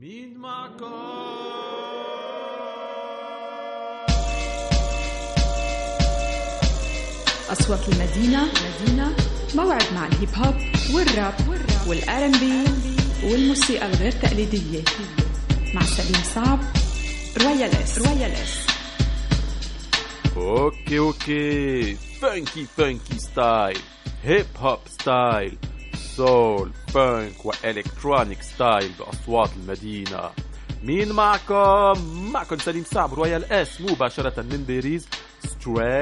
مين معكم أصوات المدينة مدينة موعد مع ال hip hop وال rap وال R&B والموسيقى الغير تقليدية. مع سليم صعب Royal S. Royal S. okay okay. funky funky style hip hop style soul funk و electronic style بأصوات المدينة. مين معكم؟ معكم سليم صعب Royal S مباشرة من باريس straight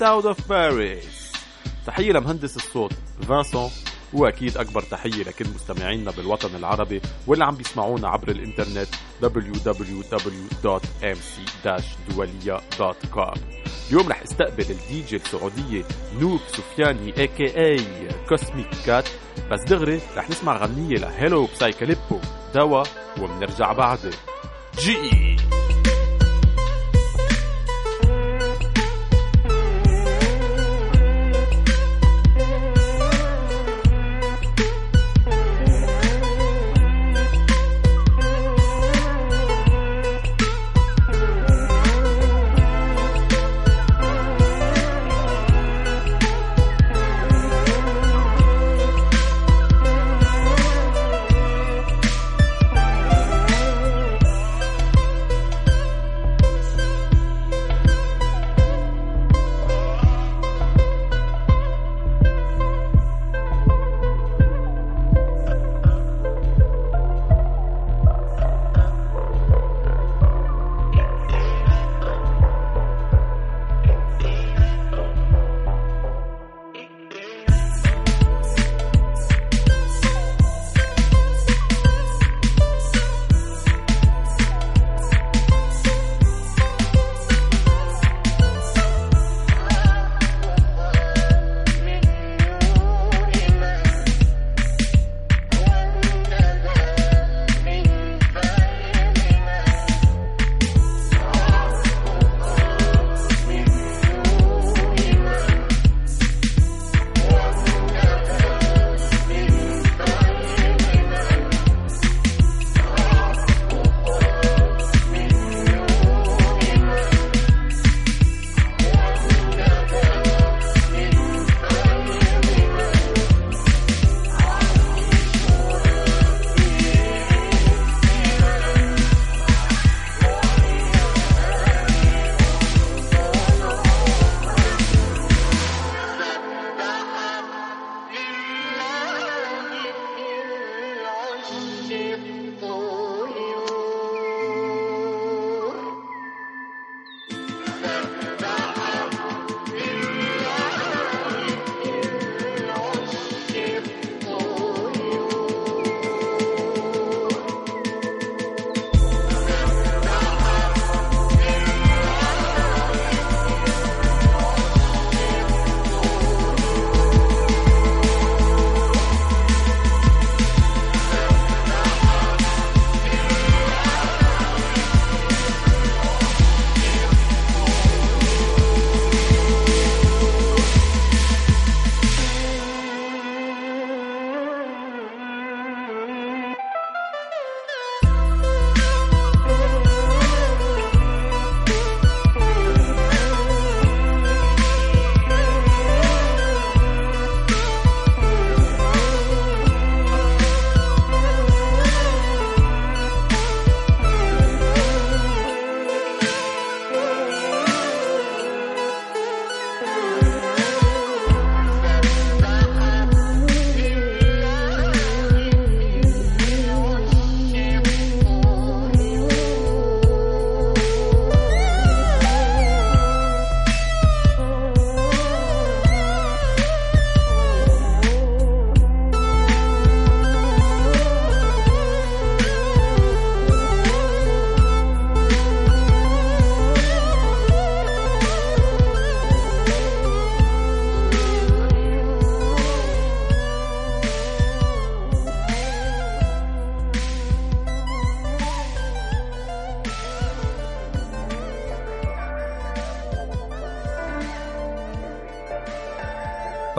out of Paris. تحية لمهندس الصوت فانسون وأكيد أكبر تحية لكل مستمعينا بالوطن العربي واللي عم بيسمعونا عبر الإنترنت www.mc-doualiya.com اليوم رح استقبل الدي جي السعودية نوب سفياني اي كي اي كوسميك كات بس دغري رح نسمع غنية ل Hello Psychaleppo دوا ومنرجع بعدين جي.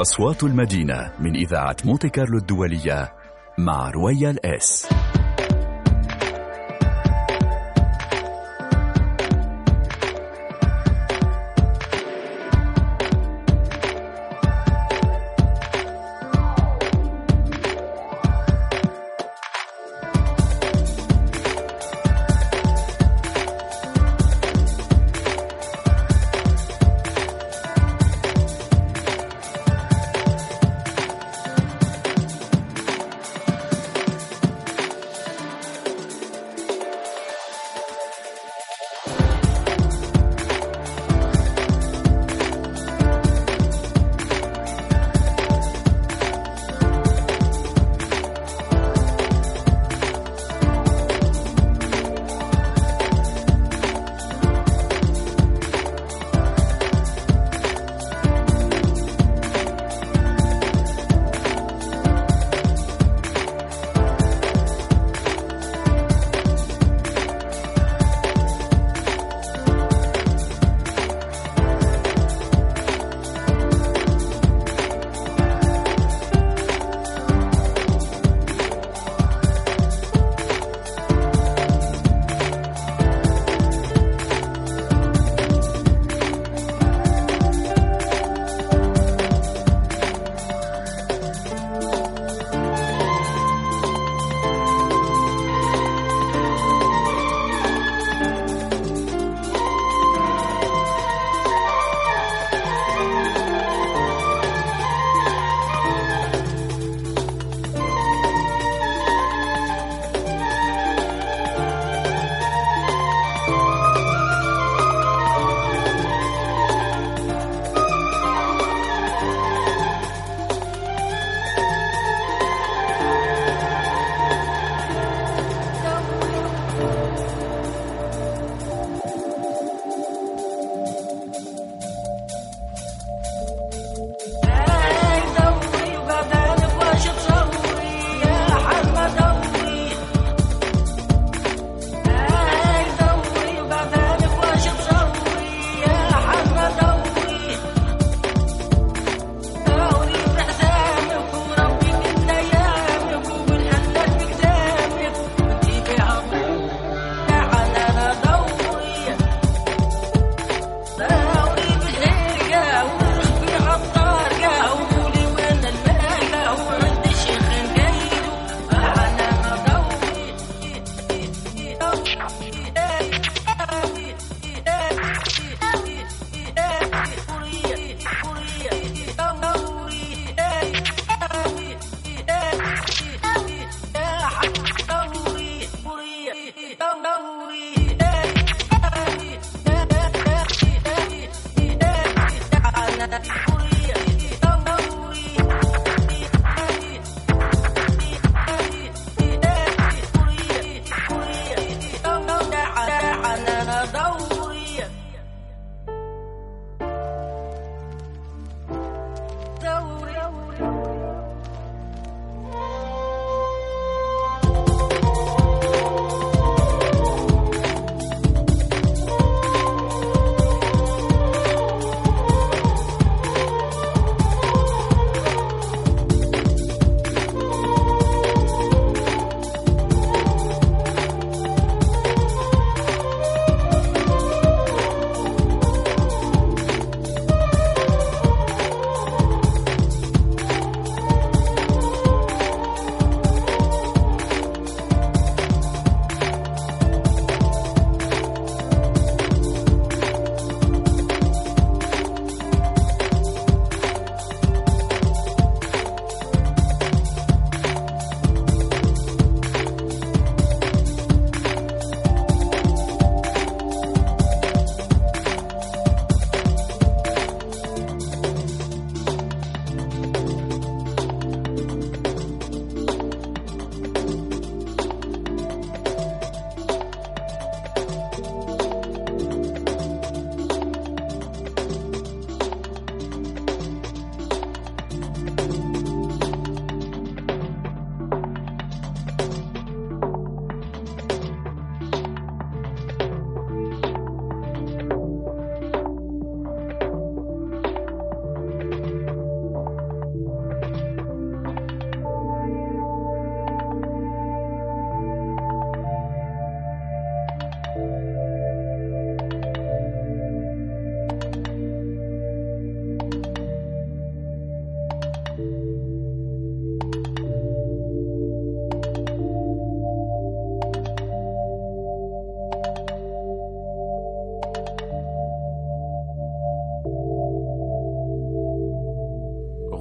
أصوات المدينة من إذاعة مونتي كارلو الدولية مع Royal S.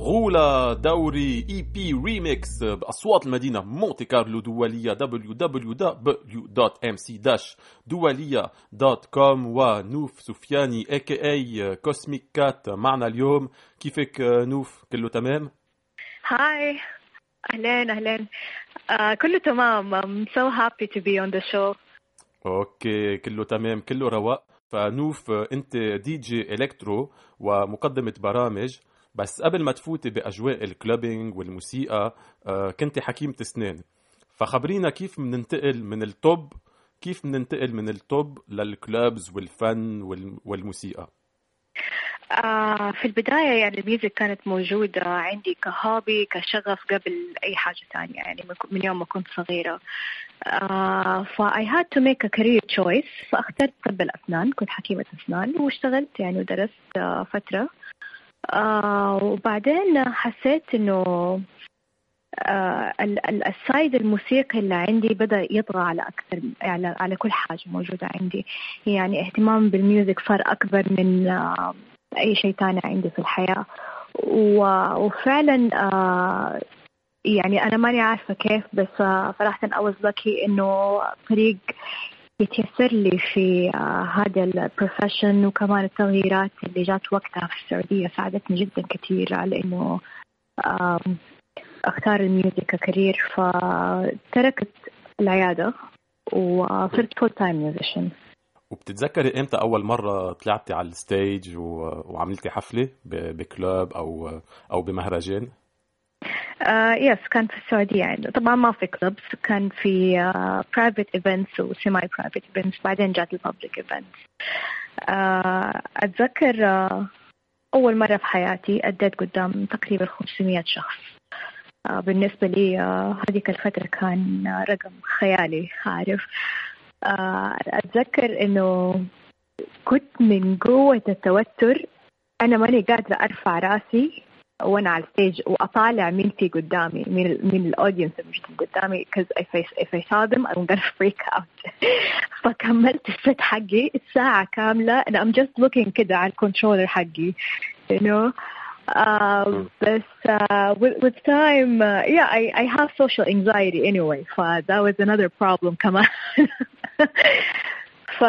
الأولى دوري اي بي ريميكس بأصوات المدينة مونتي كارلو دولية www.mc-doualiya.com ونوف سفياني AKA Cosmicat معنا اليوم كيفك نوف؟ كله تمام؟ hi أهلين أهلين. uh, كله تمام. I'm so happy to be on the show. okay كله تمام كله رواق. فنوف أنت DJ electro ومقدمة برامج. بس قبل ما تفوتي بأجواء ال clubbing والموسيقى آه، كنت حكيمة اسنان فخبرينا كيف بننتقل من الطب كيف بننتقل من الطب لل clubs والفن والموسيقى؟ آه في البداية يعني ال music كانت موجودة عندي ك hobby كشغف قبل أي حاجة تانية يعني من يوم ما كنت صغيرة. آه ف I had to make a career choice فاخترت طب الأسنان كنت حكيمة أسنان واشتغلت يعني ودرست آه فترة. آه وبعدين حسيت إنه آه ال side الموسيقي اللي عندي بدأ يطغى على أكثر على, على كل حاجة موجودة عندي. يعني اهتمام بال music صار أكبر من آه أي شيء تاني عندي في الحياة. وفعلا آه يعني أنا ماني عارفة كيف بس آه صراحة I was إنه طريق يتيسر لي في آه هذا ال profession وكمان التغييرات اللي جات وقتها في السعودية ساعدتني جدا كثير على إنه أختار ال music ك career فتركت العيادة وصرت full time musician وبتتذكري إمتى أول مرة طلعتي على ال stage. وعملتي حفلة. ب club أو أو بمهرجان آه yes كان في السعودية يعني طبعا ما في clubs كان في private events و semi private events بعدين جات ال public events uh, أتذكر uh, أول مرة في حياتي أديت قدام تقريبا 500 شخص. uh, بالنسبة لي uh, هذيك الفترة كان رقم خيالي عارف. آه، أتذكر إنه كنت من قوة التوتر. أنا ماني قادرة أرفع راسي. وانا على الستيج واطالع مين في قدامي مين مين الاودينس الموجودين قدامي because if I, if I saw them I'm gonna freak out فكملت الست حقي ساعة كاملة and I'm just looking كده على الكنترولر حقي you know uh, بس uh, with, with time uh, yeah I, I have social anxiety anyway ف that was another problem كمان ف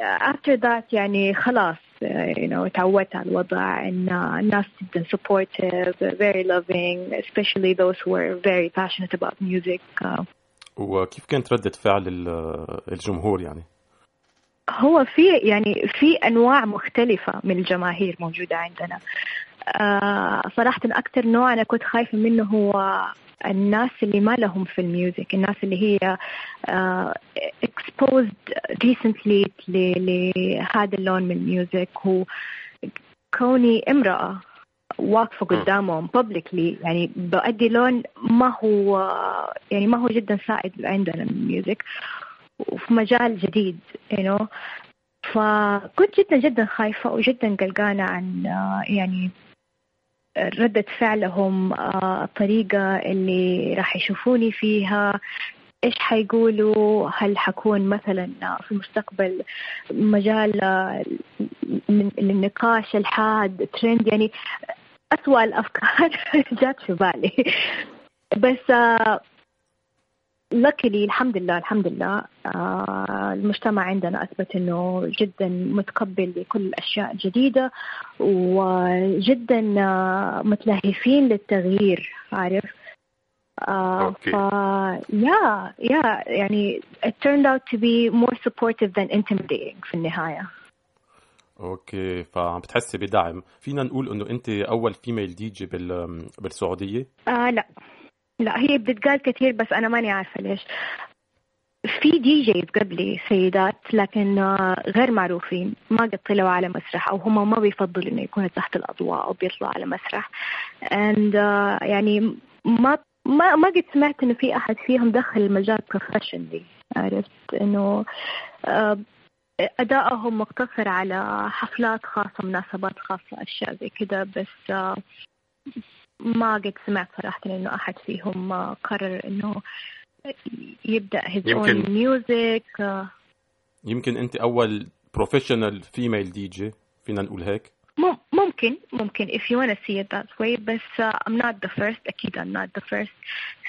after that يعني خلاص you know تعودت على الوضع. ان الناس جدا supportive very loving especially those who are very passionate about music. وكيف كانت ردة فعل الجمهور يعني؟ هو في يعني في أنواع مختلفة من الجماهير موجودة عندنا. آه صراحة أكثر نوع أنا كنت خايفة منه هو الناس اللي ما لهم في ال music الناس اللي هي uh, exposed recently لهذا اللون من ال music. وكوني امرأة واقفة قدامهم publicly يعني بأدي لون ما هو يعني ما هو جدا سائد عندنا من الميوزك. وفي مجال جديد you know. فكنت جدا جدا خايفة وجدا قلقانة عن يعني ردة فعلهم الطريقة اللي راح يشوفوني فيها. إيش حيقولوا؟ هل حكون مثلا في المستقبل مجال للنقاش الحاد ترند يعني أسوأ الأفكار جات في بالي. بس لكلي الحمد لله الحمد لله. آه المجتمع عندنا أثبت أنه جدا متقبل لكل الأشياء الجديدة وجدا آه متلهفين للتغيير عارف؟ آه. ف يا يا يعني it turned out to be more supportive than intimidating في النهاية. أوكي فعم بتحسي بدعم. فينا نقول إنه أنت أول female DJ بالسعودية؟ آه لا. لا هي بتتقال كثير بس أنا ماني عارفة ليش. في DJs قبلي سيدات لكن غير معروفين. ما قد طلعوا على مسرح أو هم ما بيفضلوا إنه يكونوا تحت الأضواء أو بيطلعوا على مسرح. And uh, يعني ما ما ما قد سمعت إنه في أحد فيهم دخل المجال professionally عرفت إنه uh, أدائهم مقتصر على حفلات خاصة مناسبات خاصة أشياء زي كذا بس ما قد سمعت صراحة إنه أحد فيهم قرر إنه يبدأ his يمكن own music. يمكن أنت أول professional female DJ فينا نقول هيك؟ ممكن ممكن. If you wanna see it that way بس uh, I'm not the first أكيد I'm not the first.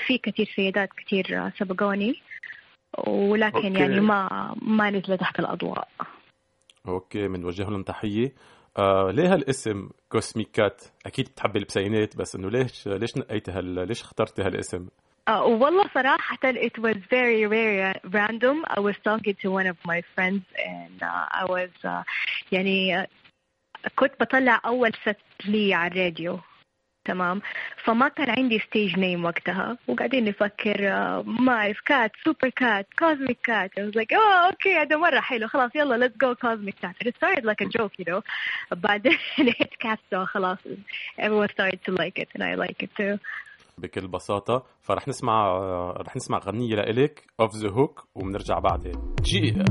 في كثير سيدات كثير سبقوني ولكن أوكي. يعني ما ما نزلوا تحت الأضواء. أوكي بنوجه لهم تحية. آه ليه هالاسم Cosmicat؟ أكيد بتحبي البسينات بس إنه ليش ليش نقيتي هال ليش اخترتي هالاسم؟ Uh, والله صراحة it was very very random. I was talking to one of my friends and uh, I was uh, يعني uh, كنت بطلع أول set لي على الراديو. تمام. فما كان عندي stage name وقتها. وقاعدين نفكر uh, ما أعرف cat super cat cosmic cat I was like oh أوكي هذا مرة حلو. خلاص يلا let's go cosmic cat. It started like a joke you know. بعدين it so خلاص everyone started to like it and I like it too. بكل بساطة. فرح نسمع آه، رح نسمع غنية لإلك Off the Hook وبنرجع بعدين. جي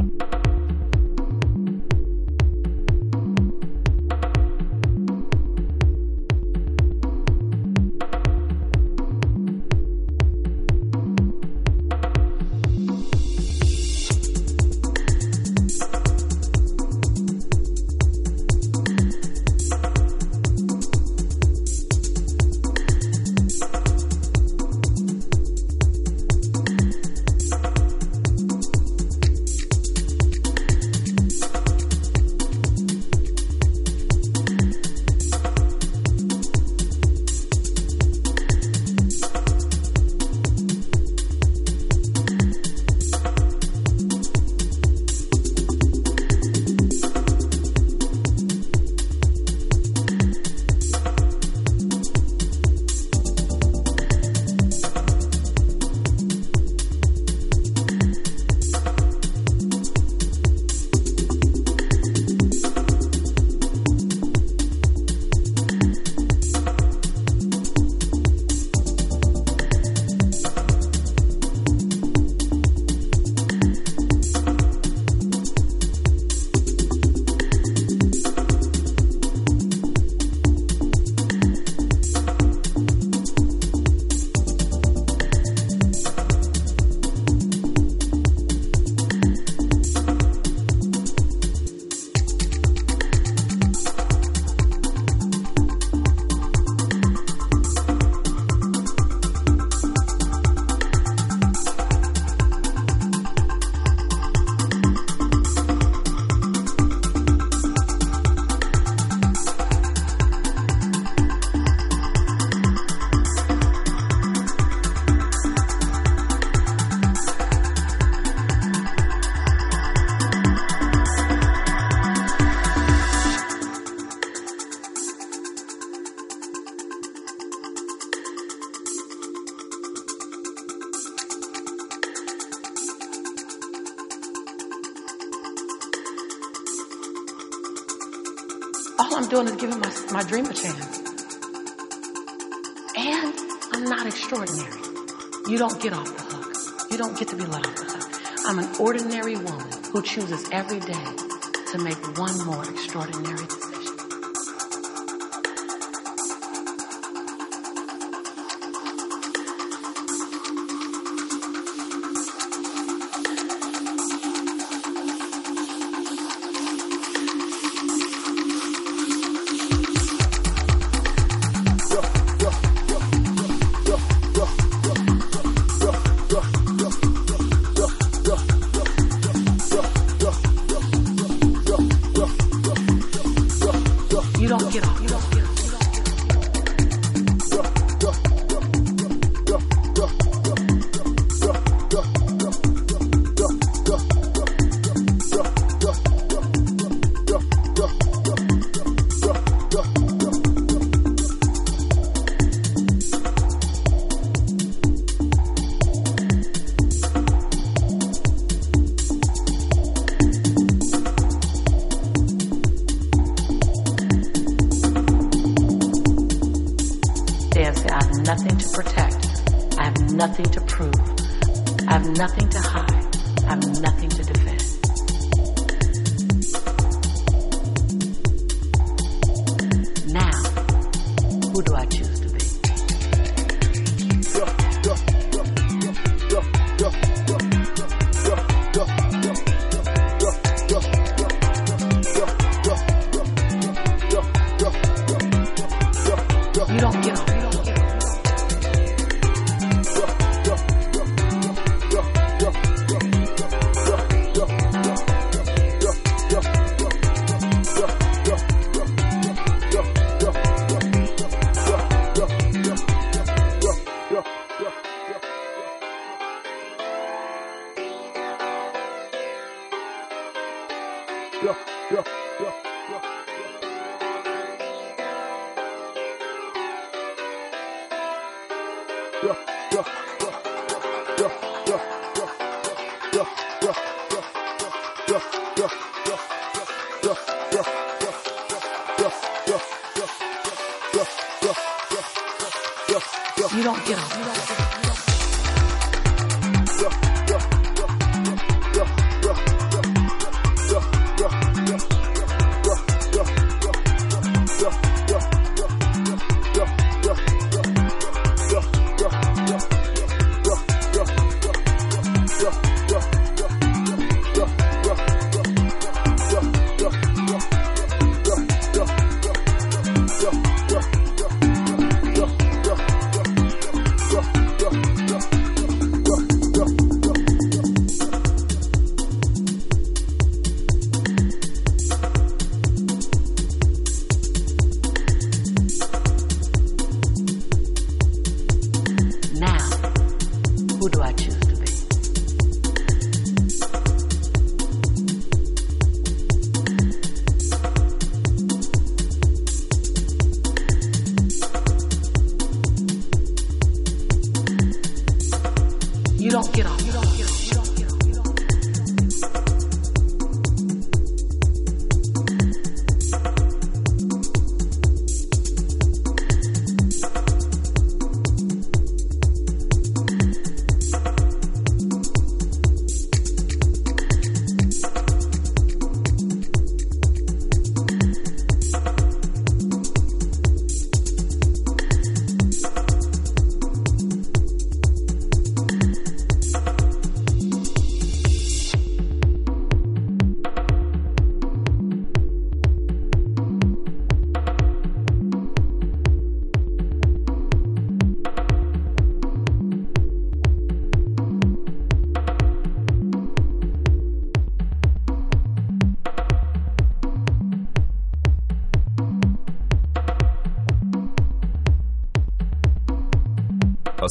my, dream a chance. And I'm not extraordinary. You don't get off the hook. You don't get to be let off the hook. I'm an ordinary woman who chooses every day to make one more extraordinary decision.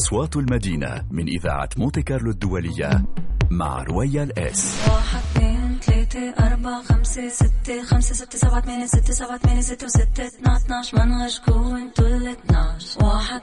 أصوات المدينة من إذاعة مونتي كارلو الدولية مع رويال إس. واحد اثنين ثلاثة أربعة خمسة ستة خمسة ستة سبعة ثمانية ستة سبعة ثمانية ستة وستة واحد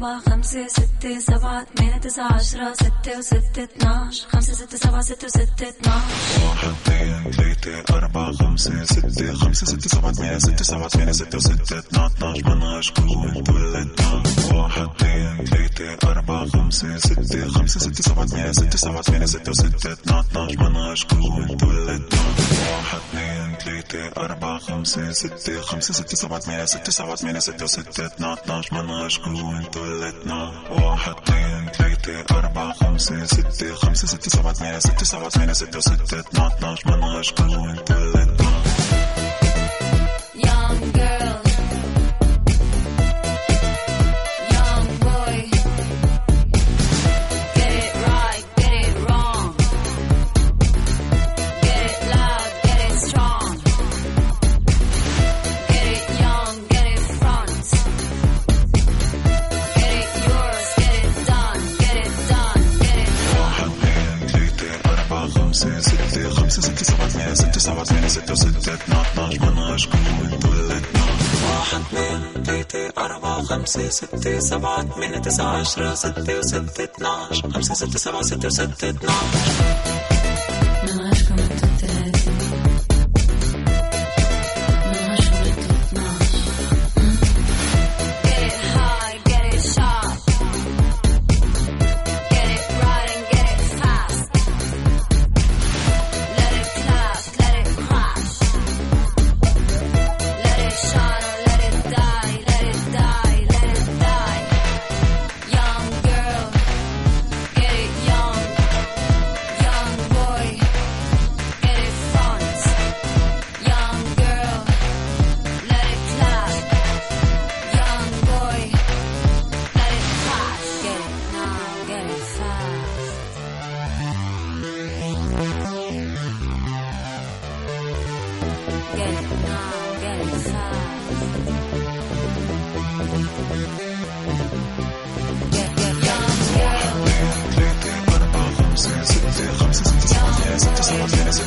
أربعة خمسة ستة سبعة ثمانية تسعة عشرة ستة وستة اثناش خمسة ستة سبعة ستة وستة اثناش. واحد اثنين ثلاثة أربعة خمسة ستة خمسة ستة سبعة ثمانية ستة سبعة ثمانية ستة وستة اتناش منغش كون تولدنا واحد اثنين ثلاثة أربعة خمسة ستة خمسة ستة سبعة ثمانية ستة سبعة ثمانية ستة وستة اتناش منغش كون تولدنا واحد اثنين ثلاثة أربعة خمسة ستة خمسة ستة سبعة ثمانية ستة سبعة ثمانية ستة وستة اثنا اتناش منغش كون تولدنا واحد اثنين ثلاثة أربعة خمسة ستة خمسة ستة سبعة ثمانية ستة سبعة ثمانية ستة وستة اثنا اتناش منغش كون ستة سبعة ثمانية تسعة عشرة ستة وستة اثناش خمسة ستة سبعة ستة وستة اثناش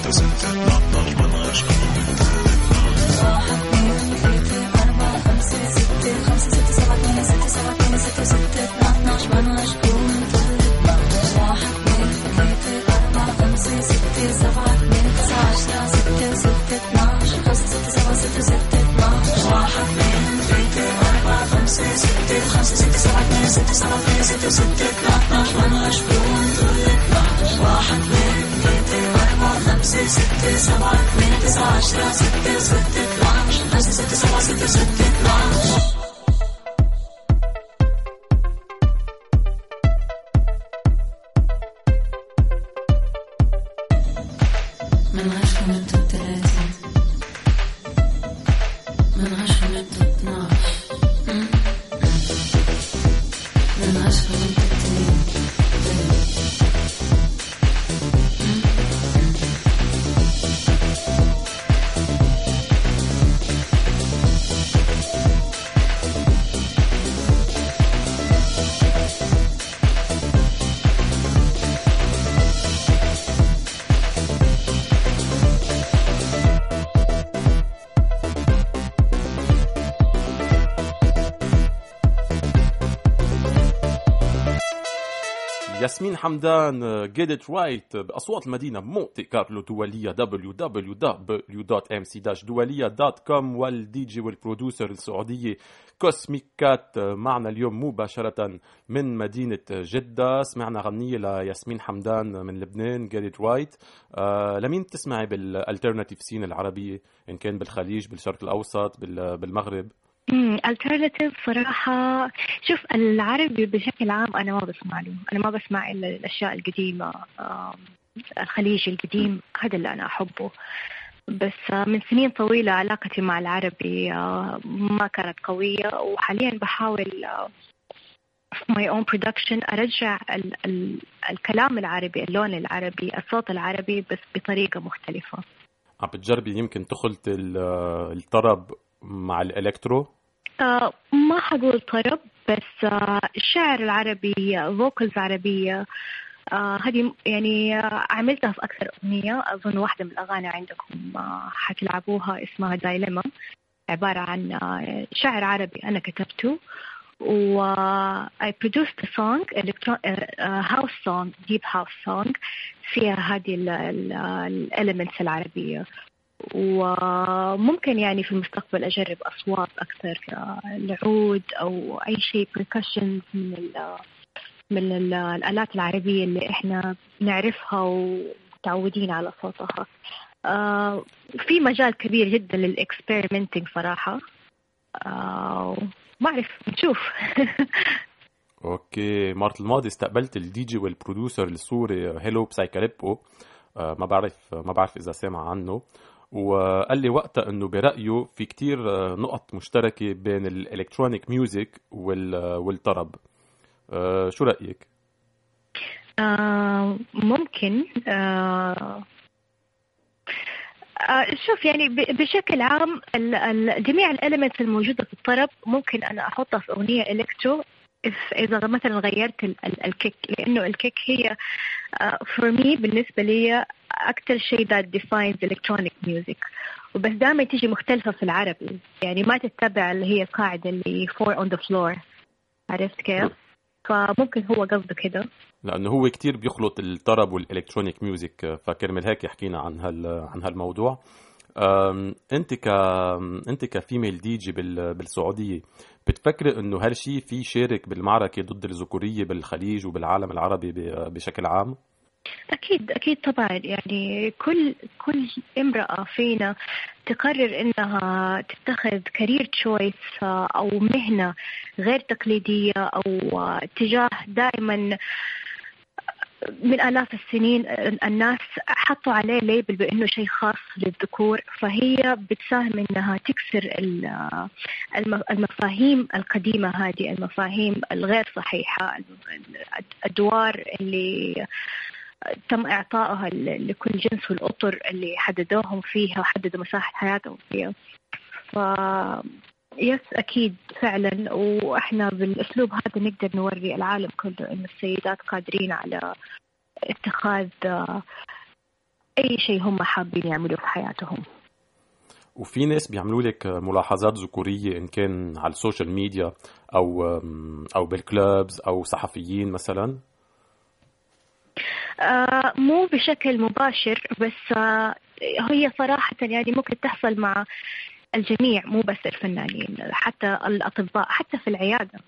ثلاثة أربعة خمسة حمدان Get It Right باصوات المدينة مونتي كارلو دوليه www.mc-doualiya.com وال DJ وال producer السعوديه Cosmicat معنا اليوم مباشره من مدينه جده سمعنا غنيه لياسمين حمدان من لبنان Get It Right لمين بتسمعي بال alternative scene العربيه ان كان بالخليج بالشرق الاوسط بال- بالمغرب alternative صراحة شوف العربي بشكل عام أنا ما بسمع له. أنا ما بسمع إلا الأشياء القديمة الخليجي القديم هذا اللي أنا أحبه. بس آه، من سنين طويلة علاقتي مع العربي آه، ما كانت قوية. وحاليا بحاول my own production أرجع ال ال الكلام العربي اللون العربي الصوت العربي بس بطريقة مختلفة. عم بتجربي يمكن تخلط ال- الطرب مع ال electro؟ آه ما حقول طرب بس آه الشعر العربي vocals عربية آه هذه يعني عملتها في أكثر أغنية. أظن واحدة من الأغاني عندكم حتلعبوها اسمها Dilemma عبارة عن شعر عربي أنا كتبته. و I produced a song house song deep house song. فيها هذه ال elements العربية. وممكن يعني في المستقبل أجرب أصوات أكثر العود أو أي شيء percussions من ال من ال- الآلات العربية اللي إحنا نعرفها ومتعودين على صوتها. آه، في مجال كبير جدا لل experimenting صراحة. آه، ما أعرف نشوف. أوكي مرة الماضي استقبلت ال DJ وال producer السوري Hello Psychaleppo. آه، ما بعرف ما بعرف إذا سامع عنه. وقال لي وقتها إنه برأيه في كتير آه، نقط مشتركة بين ال electronic music وال- والطرب. آه، شو رأيك؟ آه، ممكن. آه، آه، شوف يعني بشكل عام جميع ال elements الموجودة في الطرب ممكن أنا أحطها في أغنية electro. إذا مثلا غيرت ال- ال- ال kick لأنه ال kick هي for me بالنسبة لي أكثر شيء that defines electronic music. وبس دائما تيجي مختلفة في العربي. يعني ما تتبع اللي هي القاعده اللي four on the floor. عرفت كيف؟ فممكن هو قصده كده. لأنه هو كتير بيخلط الطرب وال electronic music آه، فكرمال هيك حكينا عن هال عن هالموضوع. أنت ك أنت ك female DJ بال... بالسعودية بتفكري إنه هالشيء في يشارك بالمعركة ضد الذكورية بالخليج وبالعالم العربي. بشكل عام أكيد أكيد طبعا يعني كل كل امرأة فينا تقرر إنها تتخذ career choice أو مهنة غير تقليدية أو اتجاه دائما من آلاف السنين الناس حطوا عليه label بأنه شيء خاص للذكور فهي بتساهم إنها تكسر ال- الم- المفاهيم القديمة هذه المفاهيم الغير صحيحة الأدوار اللي تم إعطائها لكل جنس والأطر اللي حددوهم فيها وحددوا مساحة حياتهم فيها. ف yes أكيد فعلا. وإحنا بالأسلوب هذا نقدر نوري العالم كله إن السيدات قادرين على اتخاذ آه، أي شيء هم حابين يعملوه في حياتهم. وفي ناس بيعملوا لك ملاحظات ذكورية إن كان على ال social media أو أو بالكلابز أو صحفيين مثلا؟ آه، مو بشكل مباشر بس آه، هي صراحة يعني ممكن تحصل مع الجميع مو بس الفنانين حتى الأطباء حتى في العيادة.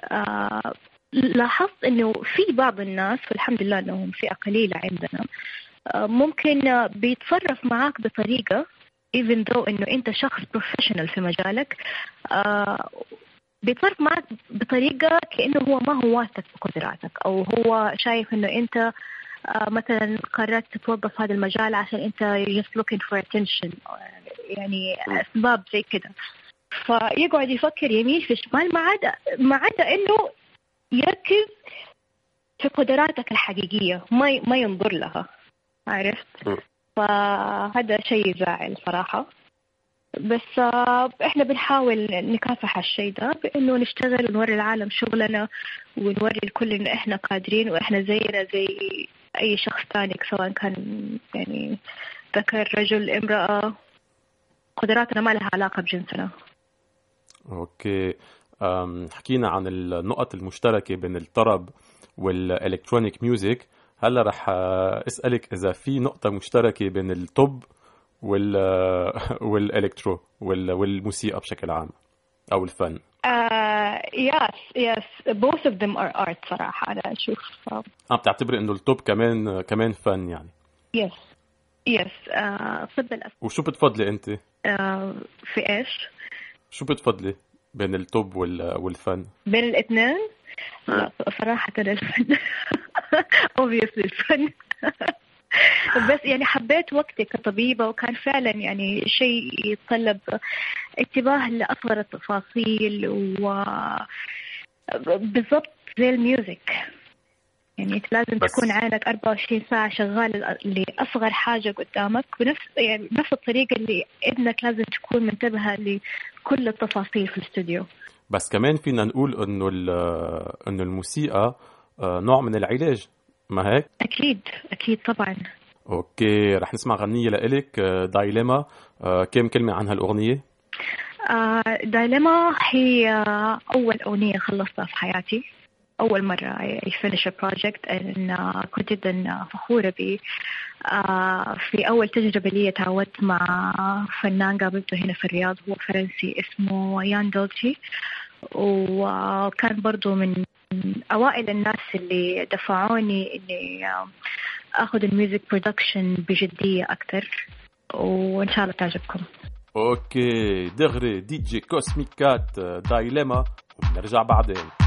آه، لاحظت إنه في بعض الناس والحمد لله إنهم فئة قليلة عندنا آه، ممكن بيتصرف معاك بطريقة even though إنه أنت شخص بروفيشنال في مجالك آه، بيتصرف معك بطريقة كأنه هو ما هو واثق بقدراتك أو هو شايف إنه أنت آه، مثلا قررت تتوظف هذا المجال عشان أنت just looking for attention يعني أسباب زي كده فيقعد يفكر يمين في شمال ما عدا ما عدا إنه يركز في قدراتك الحقيقية ما ما ينظر لها عرفت؟ م. فهذا شيء يزعل صراحة بس آه، إحنا بنحاول نكافح الشيء ده بإنه نشتغل ونوري العالم شغلنا ونوري الكل انه إحنا قادرين وإحنا زينا زي أي شخص ثاني سواء كان يعني ذكر رجل امرأة قدراتنا ما لها علاقة بجنسنا. أوكي. أم، حكينا عن النقط المشتركة بين الطرب وال electronic music. هلا رح أه، أسألك إذا في نقطة مشتركة بين الطب وال وال electro وال- والموسيقى بشكل عام أو الفن. Yes, yes. Both of them are art صراحة أنا أشوف uh, عم بتعتبري إنه الطب كمان كمان فن يعني yes yes uh, طب الأس- وشو بتفضلي أنت؟ uh, في إيش؟ شو بتفضلي بين الطب وال- والفن؟ بين الاثنين؟ لا صراحة الفن obviously الفن بس يعني حبيت وقتي كطبيبة وكان فعلا يعني شيء يتطلب انتباه لأصغر التفاصيل و بالضبط زي الميوزك. يعني أنت لازم بس- تكون عينك 24 ساعة شغال لأصغر حاجة قدامك بنفس يعني بنفس الطريقة اللي إذنك لازم تكون منتبهة لكل التفاصيل في الاستوديو. بس كمان فينا نقول إنه ال- إنه الموسيقى أه، نوع من العلاج. ما هيك؟ أكيد أكيد طبعا. أوكي رح نسمع غنية لإلك آه، دايليما. آه، كم كلمة عن هالأغنية؟ آه دايلما هي أول أغنية خلصتها في حياتي. أول مرة I finish a project and كنت جدا فخورة ب آه في أول تجربة لي تعودت مع فنان قابلته هنا في الرياض هو فرنسي اسمه يان دولتشي وكان برضو من أوائل الناس اللي دفعوني إني آه، أخذ ال music production بجدية أكثر وإن شاء الله تعجبكم. okay دغري DJ Cosmicat آه، دايليما ونرجع بعدين.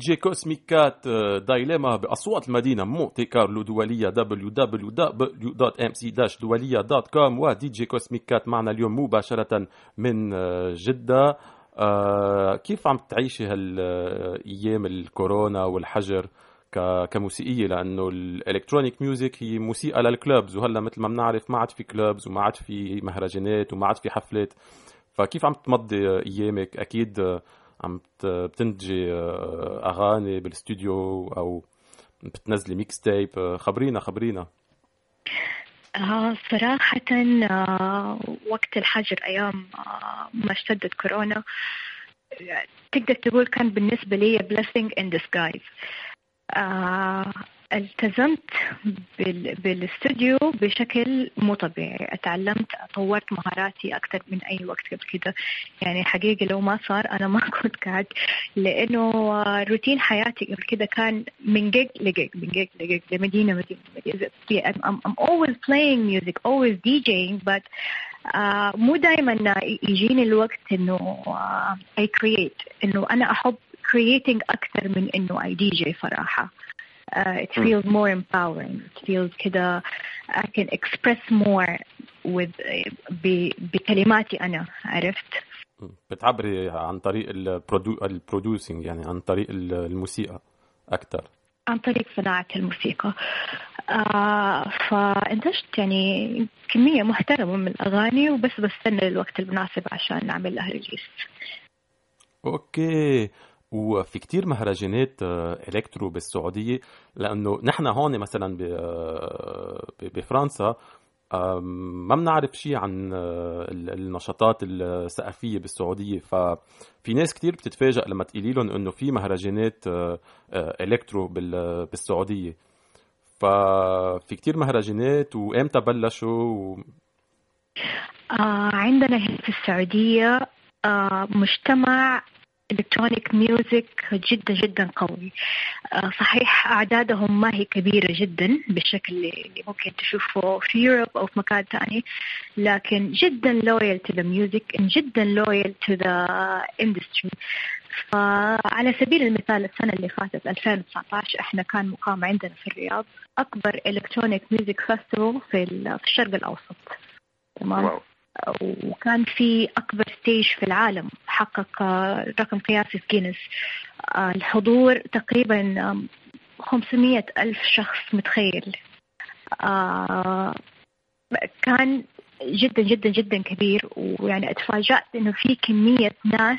DJ Cosmicat آه، دايليما بأصوات المدينة. مونت كارلو الدولية www.mc-doualiya.com و DJ Cosmicat معنا اليوم مباشرة من آه، جدة. آه، كيف عم تعيشي هالأيام الكورونا والحجر كموسيقية؟ لأنه ال electronic music هي موسيقى لل clubs وهلأ مثل ما بنعرف ما عاد في clubs وما عاد في مهرجانات وما عاد في حفلات. فكيف عم تمضي أيامك؟ أكيد عم بتنتجي آه، أغاني بالاستوديو أو بتنزلي mixtape آه، خبرينا خبرينا. آه صراحة آه وقت الحجر أيام آه ما اشتدت كورونا تقدر تقول كان بالنسبة لي blessing in disguise. آه التزمت بال... بالاستوديو بشكل مو طبيعي. اتعلمت طورت مهاراتي أكثر من أي وقت قبل كده. يعني حقيقي لو ما صار أنا ما كنت قاعد. لأنه روتين حياتي قبل كده كان من جيج لجيج من جيج لجيج لمدينة مدينة مدينة. I'm, I'm, always playing music always DJing but آه مو دائما يجيني الوقت إنه آه I create. إنه أنا أحب creating أكثر من إنه I DJ صراحة. Uh, it feels more empowering. It feels كده I can express more with ب, بكلماتي أنا. عرفت؟ بتعبري عن طريق ال produ... ال producing يعني عن طريق ال- الموسيقى أكثر عن طريق صناعة الموسيقى. آه فانتجت يعني كمية محترمة من الأغاني وبس بستنى الوقت المناسب عشان نعمل لها release okay. وفي كتير مهرجانات آه، electro بالسعودية لأنه نحن هون مثلا آه، بفرنسا ما بنعرف شيء عن آه، ال- النشاطات الثقافيه بالسعودية. ففي ناس كتير بتتفاجئ لما تقولي لهم إنه في مهرجانات إلكترو بال- بالسعودية. ففي كتير مهرجانات وامتى بلشوا؟ و... آه عندنا في السعودية آه مجتمع electronic music جدا جدا قوي. آه صحيح أعدادهم ما هي كبيرة جدا بالشكل اللي ممكن تشوفه في Europe أو في مكان تاني لكن جدا to the music and جدا loyal to the industry. فعلى سبيل المثال السنة اللي فاتت 2019 إحنا كان مقام عندنا في الرياض أكبر electronic music festival في ال- في الشرق الأوسط. تمام؟ وكان في أكبر ستيج في العالم حقق رقم قياسي في جينيس آه، الحضور تقريبا آم، 500 ألف شخص متخيل. آه، كان جدا جدا جدا كبير. ويعني أتفاجأت إنه في كمية ناس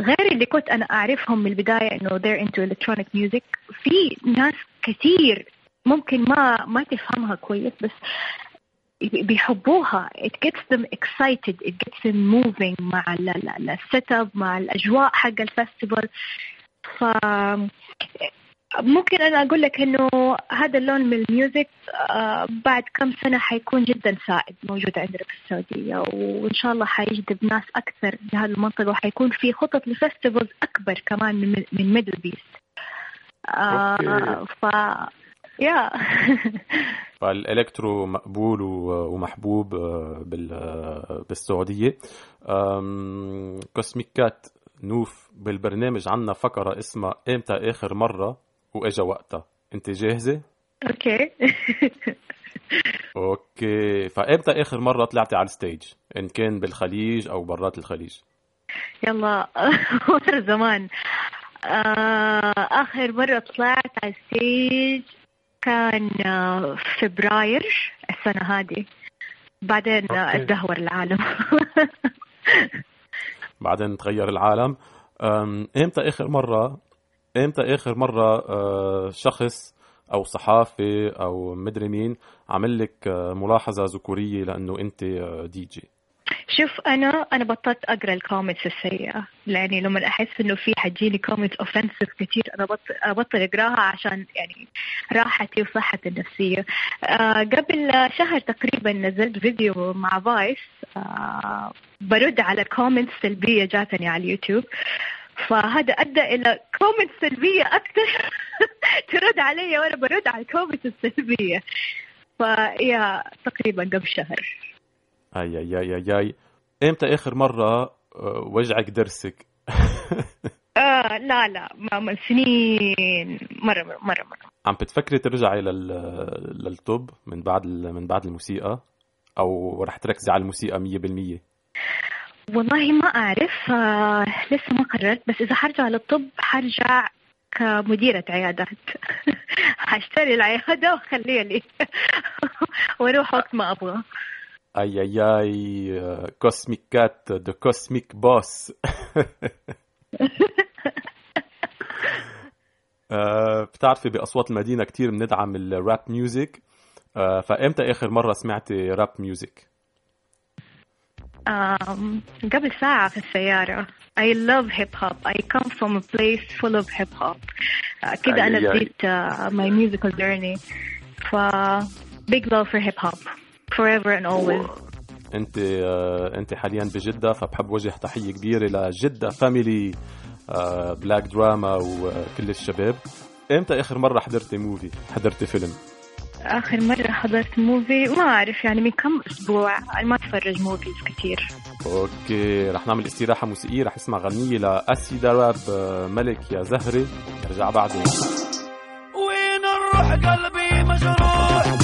غير اللي كنت أنا أعرفهم من البداية إنه they're into electronic music في ناس كثير ممكن ما ما تفهمها كويس بس بيحبوها. It gets them excited. It gets them moving مع ال setup مع الأجواء حق ال festival ف ممكن أنا أقول لك إنه هذا اللون من ال music آه، بعد كم سنة حيكون جدا سائد موجود عندنا في السعودية. وإن شاء الله حيجذب ناس أكثر لهذه المنطقة وحيكون في خطط ل festivals أكبر كمان من من MDLBEAST آه OK. ف yeah فال electro مقبول ومحبوب آه، بال- آه، بالسعودية. Cosmicat نوف بالبرنامج عنا فقرة اسمها إمتى آخر مرة وإجا وقتها. أنت جاهزة؟ OK OK. فإمتى آخر مرة طلعتي على ال stage؟ إن كان بالخليج أو برات الخليج. يلا. زمان. آه، آخر مرة طلعت على ال stage كان آه، فبراير السنة هذه. بعدين آه، OK. اتدهور العالم. بعدين تغير العالم. إمتى آخر مرة إمتى آخر مرة آه، شخص أو صحافي أو مدري مين عمل لك ملاحظة ذكورية لأنه أنت دي جي؟ شوف أنا أنا بطلت أقرأ ال comments السيئة لأني لما أحس إنه في حتجيني comments offensive كثير أنا بطل أبطل أقرأها عشان يعني راحتي وصحتي النفسية. آه قبل شهر تقريبا نزلت فيديو مع Vice آه برد على comments سلبية جاتني على اليوتيوب. فهذا أدى إلى comments سلبية أكثر ترد علي وأنا برد على ال comments السلبية. فيا تقريبا قبل شهر. أي أي أي أي أي. إمتى آخر مرة آه، وجعك درسك؟ آه لا لا ما من سنين. مرة مرة مرة, مرة. عم بتفكري ترجعي لل للطب من بعد ال- من بعد الموسيقى؟ أو رح تركزي على الموسيقى 100% والله ما أعرف آه لسه ما قررت. بس إذا حرجع للطب حرجع كمديرة عيادات. حاشتري العيادة وأخليها لي. وأروح وقت ما أبغى اي اي اي كوسميك كات ذا كوسميك بوس آه، بتعرفي بأصوات المدينة كتير بندعم ال rap music آه، فإمتى آخر مرة سمعتي rap music آم، قبل ساعة في السيارة. I love hip hop. I come from a place full of hip hop. آه، كده أنا. بديت آه، my musical journey. ف big love for hip hop. Forever and always. انت آه، انت حاليا بجدة فبحب وجه تحية كبيرة لجدة family Black Drama وكل الشباب. إمتى آخر مرة حضرتي movie حضرتي فيلم؟ آخر مرة حضرت movie ما أعرف يعني من كم أسبوع؟ أنا ما أتفرج movies كتير. OK رح نعمل استراحة موسيقية رح نسمع غنية لاسي دراب آه، ملك يا زهري نرجع بعدين. وين الروح قلبي مجروح؟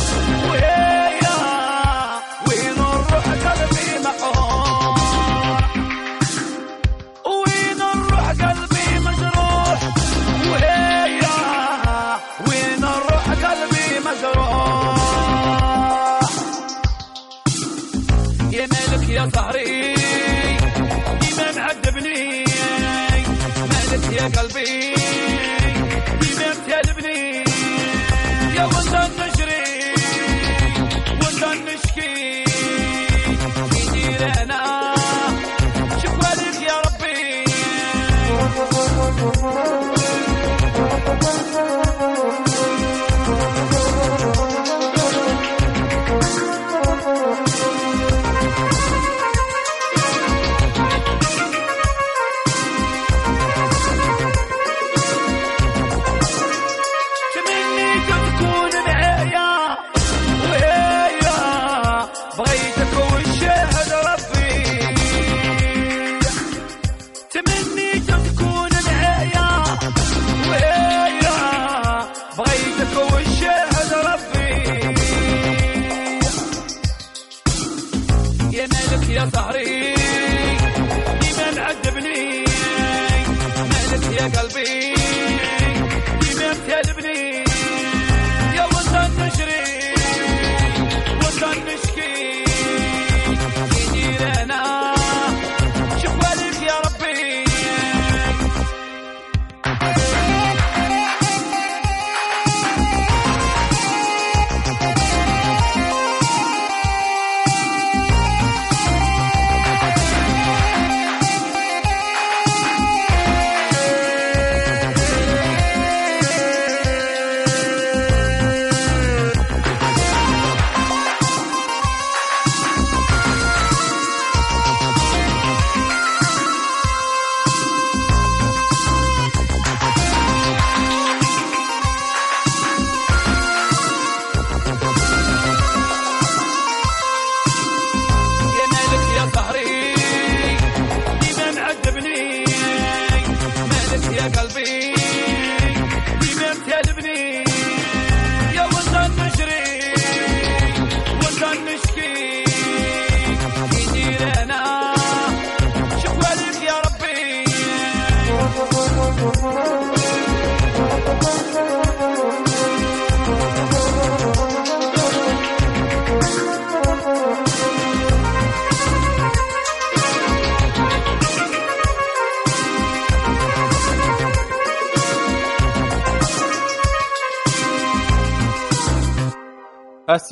Calvin.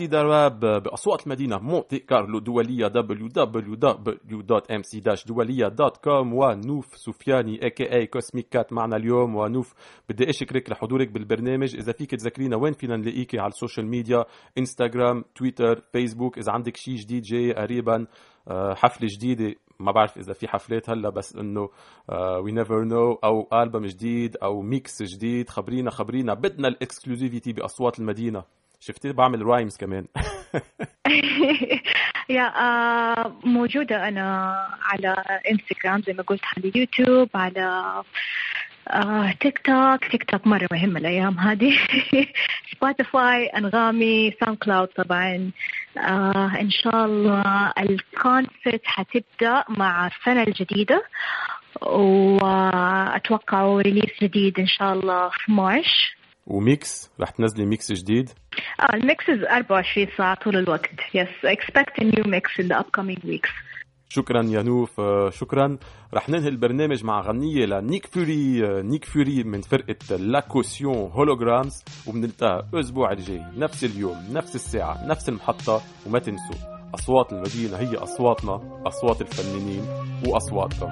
اسي دراب باصوات المدينة مونتي كارلو دولية www.mc-doualiya.com ونوف سفياني a.k.a. Cosmicat معنا اليوم. ونوف بدي أشكرك لحضورك بالبرنامج. إذا فيك تذكرينا وين فينا نلاقيكي على ال social media انستغرام تويتر فيسبوك إذا عندك شيء جديد جاي قريبا آه، حفلة جديدة. ما بعرف إذا في حفلات هلا بس إنه we never know أو ألبوم جديد أو mix جديد. خبرينا خبرينا. بدنا ال exclusivity بأصوات المدينة. شفتي بعمل rhymes كمان. yeah آه موجودة أنا على انستغرام زي ما قلت على يوتيوب على تيك توك تيك توك مرة مهمة الأيام هذه. Spotify أنغامي SoundCloud طبعا. آه إن شاء الله ال concerts حتبدأ مع السنة الجديدة. وأتوقع release جديد إن شاء الله في March. و mix رح تنزلي mix جديد؟ آه ال mixes 24 ساعة طول الوقت. Yes expect a new mix in the upcoming weeks. شكرا يا نوف آه، شكرا. رح ننهي البرنامج مع غنية لنيك فوري آه، نيك فوري من فرقة لاكوسيون هولوجرامز وبنلتقى الأسبوع الجاي. نفس اليوم نفس الساعة نفس المحطة وما تنسوا أصوات المدينة هي أصواتنا أصوات الفنانين وأصواتكم